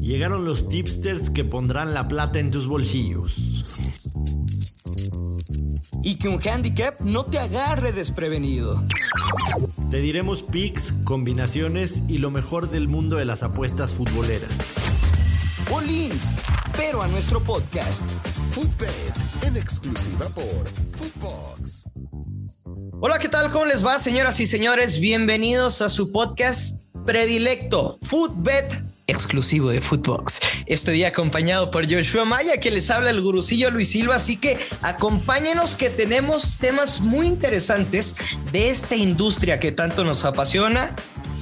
Llegaron los tipsters que pondrán la plata en tus bolsillos. Y que un handicap no te agarre desprevenido. Te diremos picks, combinaciones y lo mejor del mundo de las apuestas futboleras. Bolín, pero a nuestro podcast. Footbet, en exclusiva por Footbox. Hola, ¿qué tal? ¿Cómo les va, señoras y señores? Bienvenidos a su podcast predilecto, Footbet exclusivo de Footbox. Este día acompañado por Joshua Maya, que les habla el gurucillo Luis Silva. Así que acompáñenos que tenemos temas muy interesantes de esta industria que tanto nos apasiona.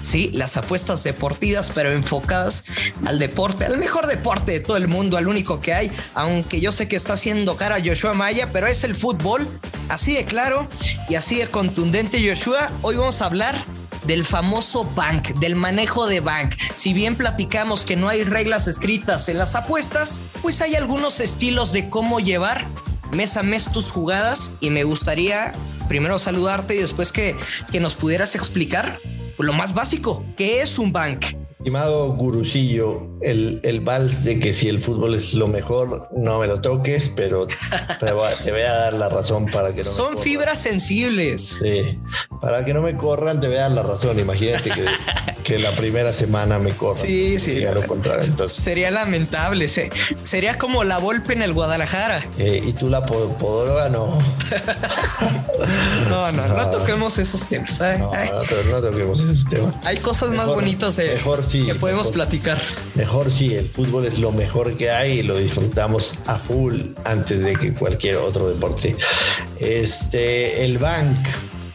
Sí, las apuestas deportivas, pero enfocadas al deporte, al mejor deporte de todo el mundo, al único que hay. Aunque yo sé que está haciendo cara a Joshua Maya, pero es el fútbol. Así de claro y así de contundente, Joshua. Hoy vamos a hablar del famoso bank, del manejo de bank. Si bien platicamos que no hay reglas escritas en las apuestas, pues hay algunos estilos de cómo llevar mes a mes tus jugadas y me gustaría primero saludarte y después que, que nos pudieras explicar lo más básico, ¿qué es un bank? Estimado gurusillo, el, el, vals de que si el fútbol es lo mejor, no me lo toques, pero te voy, a, te voy a dar la razón para que no Son fibras sensibles. Sí, para que no me corran, te voy a dar la razón. Imagínate que, que la primera semana me corran. Sí, sí. Lo contrario, entonces. Sería lamentable. Sería como la golpe en el Guadalajara. Eh, y tú la podóloga, no. no, no, no, no, toquemos esos temas. No, no, no, toquemos esos temas. Hay cosas mejor, más bonitas de. Mejor sí, que podemos mejor, platicar. Mejor sí, el fútbol es lo mejor que hay y lo disfrutamos a full antes de que cualquier otro deporte. Este, el bank,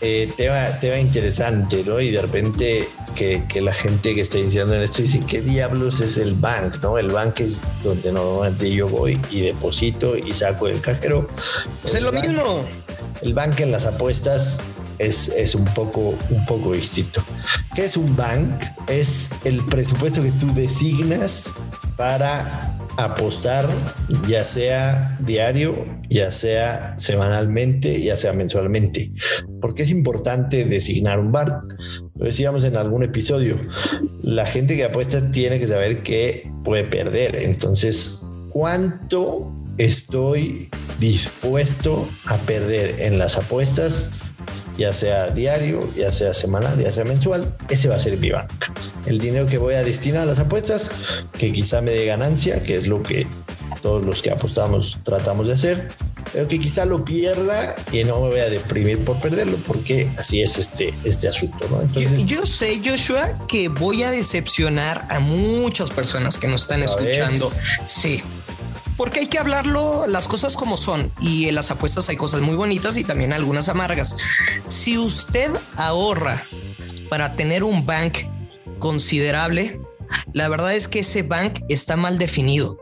eh, tema, tema interesante, ¿no? Y de repente que, que, la gente que está iniciando en esto dice, ¿qué diablos es el bank? ¿no? El bank es donde normalmente yo voy y deposito y saco el cajero. Pues es lo bank, mismo. El bank en las apuestas es, es, un, poco, un poco distinto. ¿Qué es un bank? Es el presupuesto que tú designas para apostar, ya sea diario, ya sea semanalmente, ya sea mensualmente. Porque es importante designar un bank. Lo decíamos en algún episodio, la gente que apuesta tiene que saber que puede perder. Entonces, ¿cuánto estoy dispuesto a perder en las apuestas? Ya sea diario, ya sea semanal, ya sea mensual, ese va a ser mi bank. El dinero que voy a destinar a las apuestas, que quizá me dé ganancia, que es lo que todos los que apostamos tratamos de hacer, pero que quizá lo pierda y no me voy a deprimir por perderlo, porque así es este, este asunto. ¿no? Entonces, yo, yo, sé, Joshua, que voy a decepcionar a muchas personas que nos están escuchando. Vez. Sí, porque hay que hablarlo las cosas como son y en las apuestas hay cosas muy bonitas y también algunas amargas. Si usted ahorra para tener un bank considerable, la verdad es que ese bank está mal definido.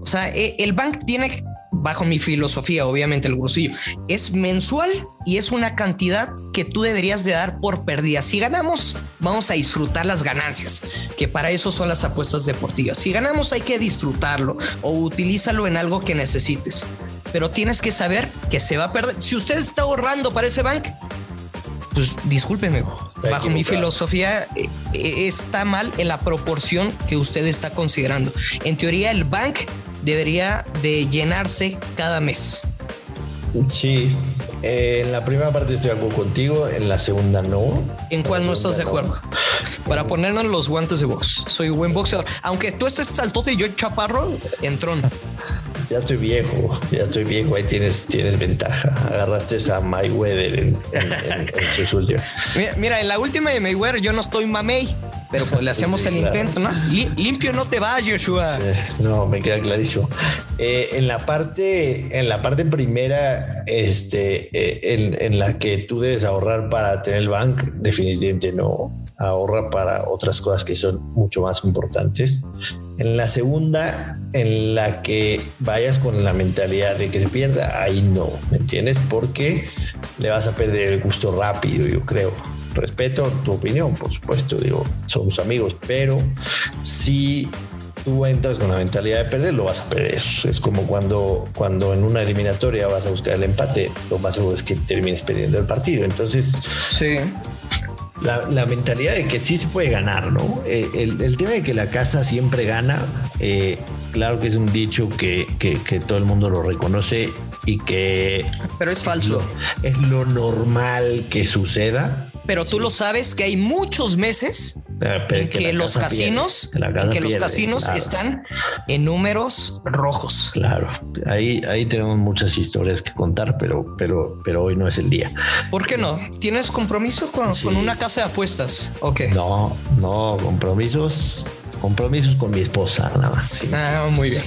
O sea, el bank tiene bajo mi filosofía, obviamente el bolsillo, es mensual y es una cantidad que tú deberías de dar por pérdida. Si ganamos, vamos a disfrutar las ganancias, que para eso son las apuestas deportivas. Si ganamos, hay que disfrutarlo o utilízalo en algo que necesites. Pero tienes que saber que se va a perder. Si usted está ahorrando para ese bank, pues discúlpeme, bajo mi filosofía eh, está mal en la proporción que usted está considerando. En teoría, el bank debería de llenarse cada mes. Sí, eh, en la primera parte estoy de acuerdo contigo, en la segunda no. ¿En cuál no estás de acuerdo? No. Para ponernos los guantes de box. Soy buen boxeador. Aunque tú estés saltote y yo chaparro, entrón. Ya estoy viejo, ya estoy viejo, ahí tienes, tienes ventaja. Agarraste a Mayweather en, en, en, en sus últimas. Mira, mira, en la última de Mayweather yo no estoy mamey pero pues le hacemos sí, el claro. intento, ¿no? Limpio no te va, Joshua. Sí, no, me queda clarísimo. Eh, en la parte, en la parte primera, este, eh, en, en, la que tú debes ahorrar para tener el bank, definitivamente no ahorra para otras cosas que son mucho más importantes. En la segunda, en la que vayas con la mentalidad de que se pierda, ahí no, ¿me entiendes? Porque le vas a perder el gusto rápido, yo creo respeto tu opinión, por supuesto, digo, somos amigos, pero si tú entras con la mentalidad de perder, lo vas a perder. Es como cuando, cuando en una eliminatoria vas a buscar el empate, lo más seguro es que termines perdiendo el partido. Entonces, sí. la, mentalidad de que sí se puede ganar, ¿no? Eh, el, tema de que la casa siempre gana, eh, claro que es un dicho que, todo el mundo lo reconoce y que... Pero es falso. es lo normal que suceda pero tú lo sabes que hay muchos meses en que, los casinos, que los casinos están en números rojos. Claro, ahí, ahí tenemos muchas historias que contar, pero, pero, pero hoy no es el día. ¿Por qué no? ¿Tienes compromiso con, con una casa de apuestas? Ok. No, no, compromisos compromisos con mi esposa, nada más. ah, muy bien.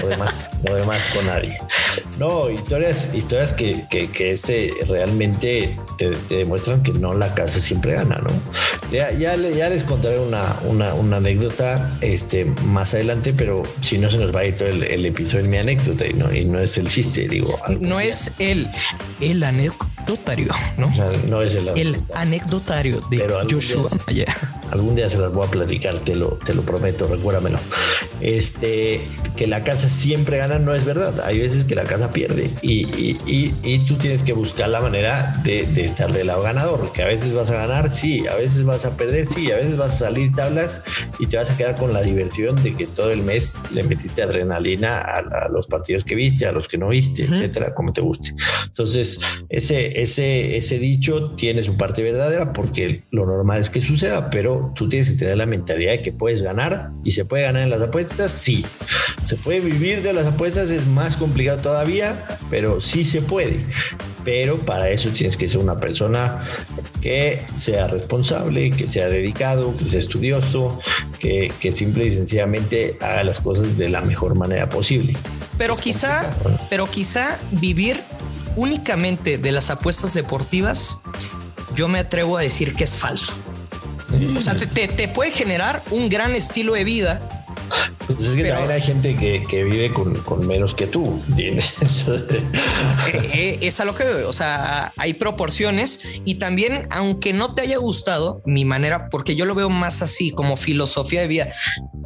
Lo demás, lo demás con nadie. No, historias, historias que, que, ese realmente te, demuestran que no la casa siempre gana, ¿no? Ya, ya, ya les contaré una, una, una, anécdota este, más adelante, pero si no se nos va a ir todo el, episodio en mi anécdota y no, y no es el chiste, digo. No es el, el anecdotario, ¿no? no es el, el anecdotario de Joshua Algún día se las voy a platicar, te lo, te lo prometo, recuérdamelo. Este, que la casa siempre gana no es verdad. Hay veces que la casa pierde y, y, y, tú tienes que buscar la manera de, de, estar del lado ganador. Que a veces vas a ganar, sí, a veces vas a perder, sí, a veces vas a salir tablas y te vas a quedar con la diversión de que todo el mes le metiste adrenalina a, los partidos que viste, a los que no viste, etcétera, como te guste. Entonces, ese, ese, ese dicho tiene su parte verdadera porque lo normal es que suceda, pero tú tienes que tener la mentalidad de que puedes ganar y se puede ganar en las apuestas, sí. Se puede vivir de las apuestas, es más complicado todavía, pero sí se puede. Pero para eso tienes que ser una persona que sea responsable, que sea dedicado, que sea estudioso, que, que simple y sencillamente haga las cosas de la mejor manera posible. Pero quizá, pero quizá vivir únicamente de las apuestas deportivas, yo me atrevo a decir que es falso. O sea, te, puede generar un gran estilo de vida. Pues es que también hay gente que, vive con, menos que tú. Eh, eh, es a lo que veo. O sea, hay proporciones y también, aunque no te haya gustado mi manera, porque yo lo veo más así como filosofía de vida,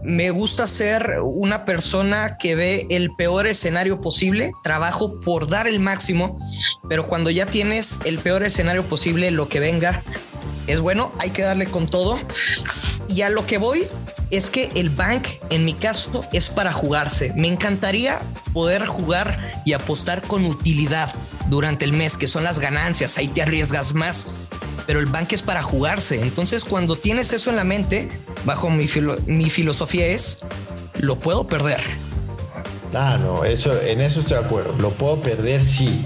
me gusta ser una persona que ve el peor escenario posible, trabajo por dar el máximo, pero cuando ya tienes el peor escenario posible, lo que venga, es bueno, hay que darle con todo. Y a lo que voy es que el bank, en mi caso, es para jugarse. Me encantaría poder jugar y apostar con utilidad durante el mes, que son las ganancias. Ahí te arriesgas más. Pero el bank es para jugarse. Entonces, cuando tienes eso en la mente, bajo mi, mi filosofía es, lo puedo perder. Ah, no, eso, en eso estoy de acuerdo. Lo puedo perder, sí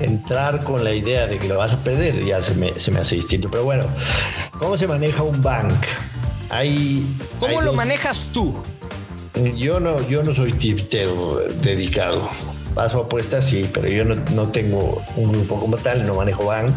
entrar con la idea de que lo vas a perder ya se me, se me hace distinto. Pero bueno, ¿cómo se maneja un bank? Hay, ¿Cómo lo manejas tú? Yo no, yo no soy tipster dedicado. Paso apuestas, sí, pero yo no, no tengo un grupo como tal, no manejo bank.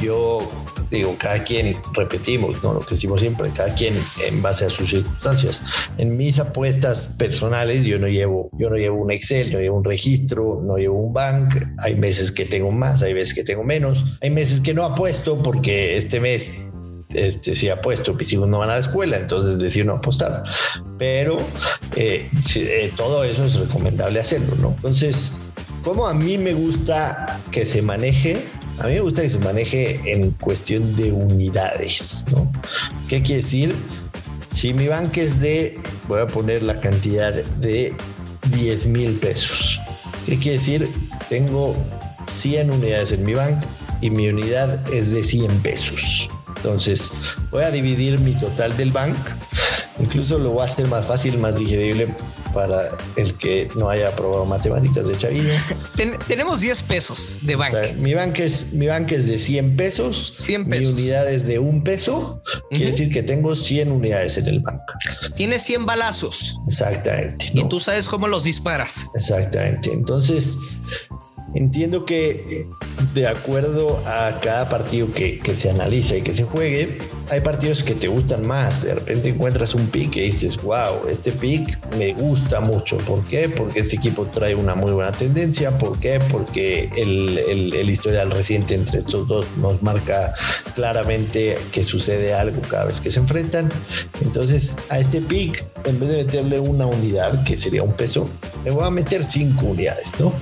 Yo digo, cada quien, repetimos, ¿no? lo que decimos siempre, cada quien en base a sus circunstancias. En mis apuestas personales, yo no llevo, yo no llevo un Excel, no llevo un registro, no llevo un bank. Hay meses que tengo más, hay veces que tengo menos. Hay meses que no apuesto porque este mes este, si apuesto, mis hijos no van a la escuela, entonces decir no apostar. Pero eh, eh, todo eso es recomendable hacerlo, ¿no? Entonces, como a mí me gusta que se maneje a mí me gusta que se maneje en cuestión de unidades, ¿no? ¿Qué quiere decir? Si mi banca es de, voy a poner la cantidad de 10 mil pesos. ¿Qué quiere decir? Tengo 100 unidades en mi banca y mi unidad es de 100 pesos. Entonces voy a dividir mi total del bank. Incluso lo voy a hacer más fácil, más digerible para el que no haya aprobado matemáticas de Chavillo. tenemos 10 pesos de banca. mi banca es, mi banca es de 100 pesos. 100 pesos. Mi unidad es de un peso. Quiere decir que tengo 100 unidades en el banco. Tienes 100 balazos. Exactamente. Y tú sabes cómo los disparas. Exactamente. Entonces, Entiendo que de acuerdo a cada partido que, se analiza y que se juegue, hay partidos que te gustan más. De repente encuentras un pick y dices, wow, este pick me gusta mucho. ¿Por qué? Porque este equipo trae una muy buena tendencia. ¿Por qué? Porque el, el historial reciente entre estos dos nos marca claramente que sucede algo cada vez que se enfrentan. Entonces, a este pick, en vez de meterle una unidad, que sería un peso, le voy a meter cinco unidades, ¿no?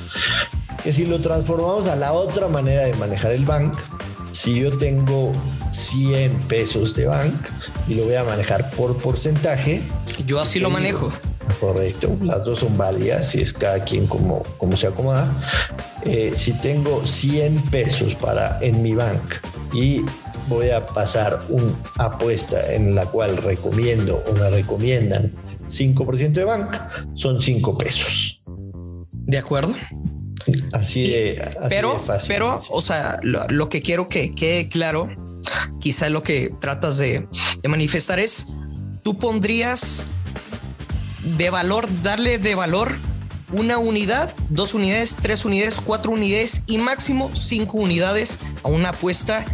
Que si lo transformamos a la otra manera de manejar el bank, si yo tengo 100 pesos de bank y lo voy a manejar por porcentaje. Yo así lo manejo. Correcto, las dos son válidas, si es cada quien como, como se acomoda. Eh, si tengo 100 pesos para en mi bank y voy a pasar una apuesta en la cual recomiendo o me recomiendan 5% de bank, son 5 pesos. ¿De acuerdo? Así de, pero, fácil. Pero, o sea, lo, que quiero que quede claro, quizá lo que tratas de, de manifestar es, tú pondrías de valor, darle de valor una unidad, dos unidades, tres unidades, cuatro unidades y máximo cinco unidades a una apuesta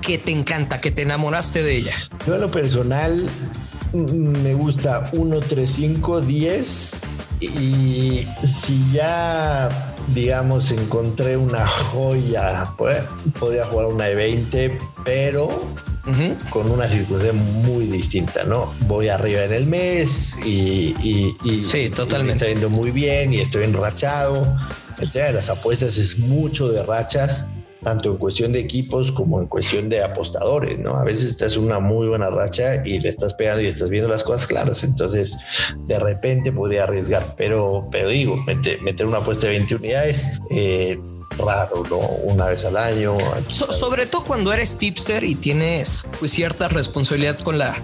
que te encanta, que te enamoraste de ella. Yo a lo personal mm, me gusta 1, 3, 5, 10 y si ya digamos encontré una joya, pues podría jugar una de 20, pero con una circunstancia muy distinta, ¿no? Voy arriba en el mes y, sí, totalmente. está yendo muy bien y estoy enrachado. El tema de las apuestas es mucho de rachas, tanto en cuestión de equipos como en cuestión de apostadores, ¿no? A veces estás en una muy buena racha y le estás pegando y estás viendo las cosas claras, entonces de repente podría arriesgar, pero, pero digo, meter, meter una apuesta de 20 unidades, eh, raro, ¿no? Una vez al año. sobre todo cuando eres tipster y tienes pues cierta responsabilidad con la,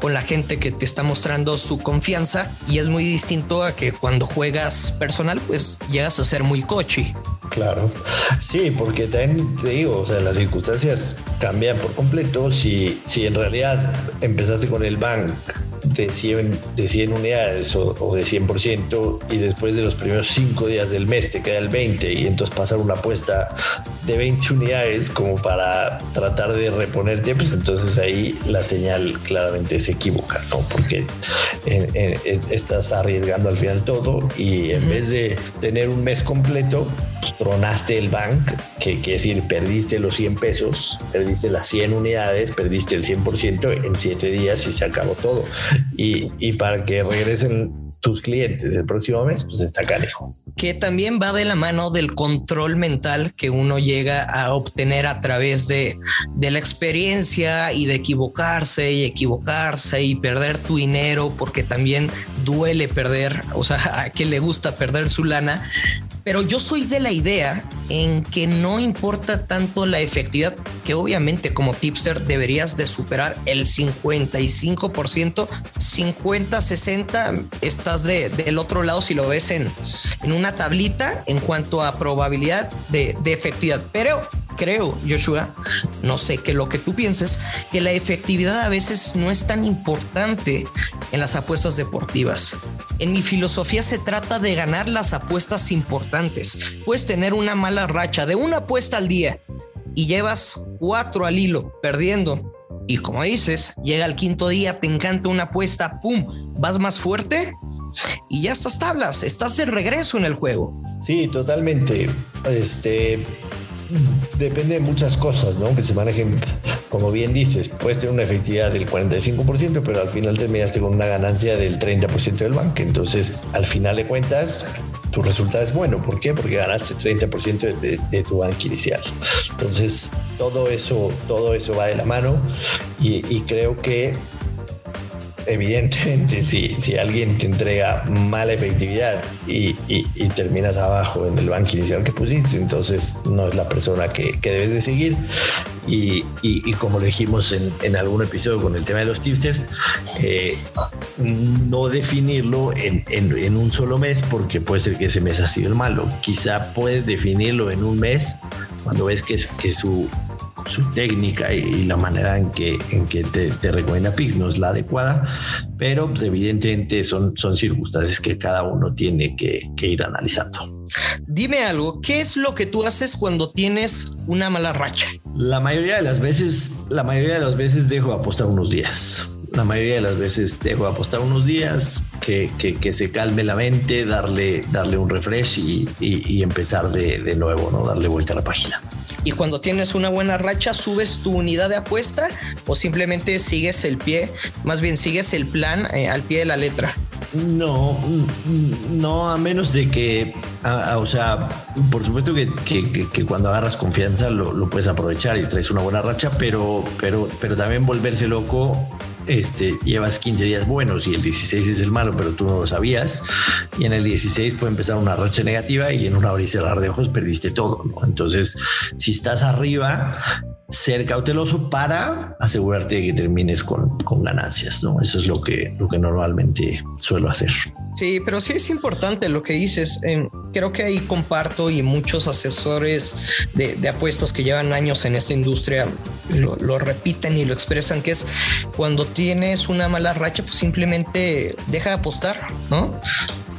con la gente que te está mostrando su confianza y es muy distinto a que cuando juegas personal pues llegas a ser muy cochi. Claro, sí, porque también te digo, o sea, las circunstancias cambian por completo. Si, si en realidad empezaste con el bank de 100, de 100 unidades o, de 100% y después de los primeros 5 días del mes te queda el 20 y entonces pasar una apuesta de 20 unidades como para tratar de reponerte, pues entonces ahí la señal claramente se equivoca, ¿no? Porque estás arriesgando al final todo y en vez de tener un mes completo, pues tronaste el bank, que quiere decir perdiste los 100 pesos, perdiste las 100 unidades, perdiste el 100% en 7 días y se acabó todo. Y, y para que regresen tus clientes el próximo mes, pues está. Que también va de la mano del control mental que uno llega a obtener a través de, de la experiencia y de equivocarse y equivocarse y perder tu dinero, porque también duele perder, o sea, a quien le gusta perder su lana, pero yo soy de la idea en que no importa tanto la efectividad, que obviamente como tipster deberías de superar el 55%, 50, 60, estás de, del otro lado si lo ves en, en una tablita en cuanto a probabilidad de, de efectividad. Pero creo, Joshua, no sé que lo que tú pienses, que la efectividad a veces no es tan importante en las apuestas deportivas. En mi filosofía se trata de ganar las apuestas importantes. Puedes tener una mala racha de una apuesta al día y llevas cuatro al hilo perdiendo. Y como dices, llega el quinto día, te encanta una apuesta, ¡pum! Vas más fuerte y ya estás tablas, estás de regreso en el juego. Sí, totalmente. Este, depende de muchas cosas, ¿no? Que se manejen, como bien dices, puedes tener una efectividad del 45%, pero al final terminaste con una ganancia del 30% del banco. Entonces, al final de cuentas, tu resultado es bueno. ¿Por qué? Porque ganaste 30% de, tu banco inicial. Entonces, todo eso, todo eso va de la mano y creo que evidentemente, si, si alguien te entrega mala efectividad y, terminas abajo en el banco inicial que pusiste, entonces no es la persona que, debes de seguir. Y, como lo dijimos en, algún episodio con el tema de los tipsters, eh, no definirlo en, un solo mes porque puede ser que ese mes ha sido el malo. Quizá puedes definirlo en un mes cuando ves que, que su su técnica y, la manera en que, en que te, recomienda Pix no es la adecuada, pero pues, evidentemente son, son circunstancias que cada uno tiene que, que ir analizando. Dime algo, ¿qué es lo que tú haces cuando tienes una mala racha? La mayoría de las veces, la mayoría de las veces dejo apostar unos días la mayoría de las veces dejo apostar unos días, que, que, se calme la mente, darle, darle un refresh y, y, empezar de, de, nuevo, ¿no? Darle vuelta a la página. Y cuando tienes una buena racha, subes tu unidad de apuesta o simplemente sigues el pie, más bien sigues el plan eh, al pie de la letra. No, no, a menos de que o sea, por supuesto que, cuando agarras confianza lo, puedes aprovechar y traes una buena racha, pero, pero, pero también volverse loco este, llevas 15 días buenos y el 16 es el malo, pero tú no lo sabías. Y en el 16 puede empezar una racha negativa y en una hora y cerrar de ojos perdiste todo. Entonces, si estás arriba, ser cauteloso para asegurarte de que termines con, con ganancias. ¿no? Eso es lo que, lo que normalmente suelo hacer. Sí, pero sí es importante lo que dices. creo que ahí comparto y muchos asesores de, apuestas que llevan años en esta industria lo, lo, repiten y lo expresan, que es cuando tienes una mala racha, pues simplemente deja de apostar, ¿no?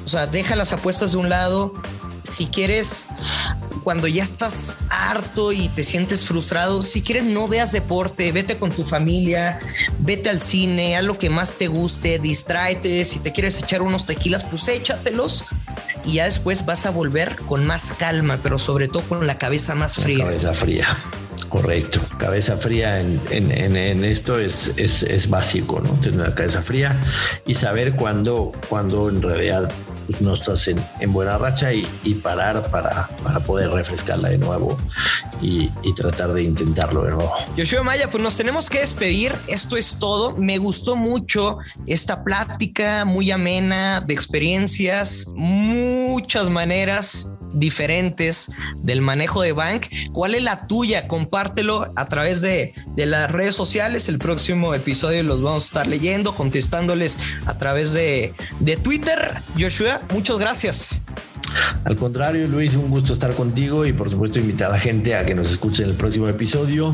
O sea, deja las apuestas de un lado. Si quieres cuando ya estás harto y te sientes frustrado, si quieres no veas deporte, vete con tu familia, vete al cine, haz lo que más te guste, distráete, si te quieres echar unos tequilas, pues échatelos y ya después vas a volver con más calma, pero sobre todo con la cabeza más fría. cabeza fría. Correcto, cabeza fría en, en, esto es, es, es, básico, ¿no? Tener la cabeza fría y saber cuándo, cuándo en realidad pues, no estás en, buena racha y, parar para, para, poder refrescarla de nuevo y, tratar de intentarlo de nuevo. Yoshua Maya, pues nos tenemos que despedir. Esto es todo. Me gustó mucho esta plática muy amena de experiencias, muchas maneras diferentes del manejo de Bank. ¿Cuál es la tuya? Compártelo a través de, de, las redes sociales. El próximo episodio los vamos a estar leyendo, contestándoles a través de, de Twitter. Joshua, muchas gracias. Al contrario, Luis, un gusto estar contigo y por supuesto invitar a la gente a que nos escuchen en el próximo episodio,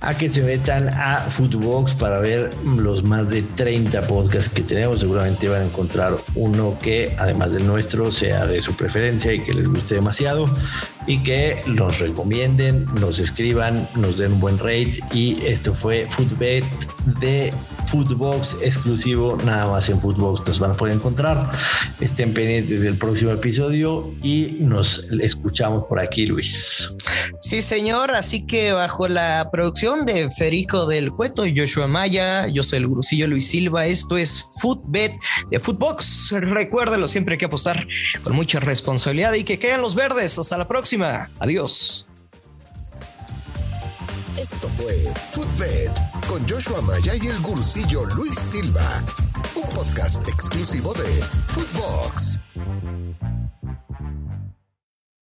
a que se metan a Footbox para ver los más de 30 podcasts que tenemos. Seguramente van a encontrar uno que, además del nuestro, sea de su preferencia y que les guste demasiado y que los recomienden, nos escriban, nos den un buen rate. Y esto fue Footbet de Footbox exclusivo, nada más en Footbox nos van a poder encontrar. Estén pendientes del próximo episodio y nos escuchamos por aquí, Luis. Sí, señor. Así que bajo la producción de Federico del Cueto Joshua Maya, yo soy el gurusillo Luis Silva. Esto es Footbet de Footbox. Recuérdalo, siempre hay que apostar con mucha responsabilidad y que queden los verdes. Hasta la próxima. Adiós. Esto fue Footbed con Joshua Maya y el gursillo Luis Silva, un podcast exclusivo de Footbox.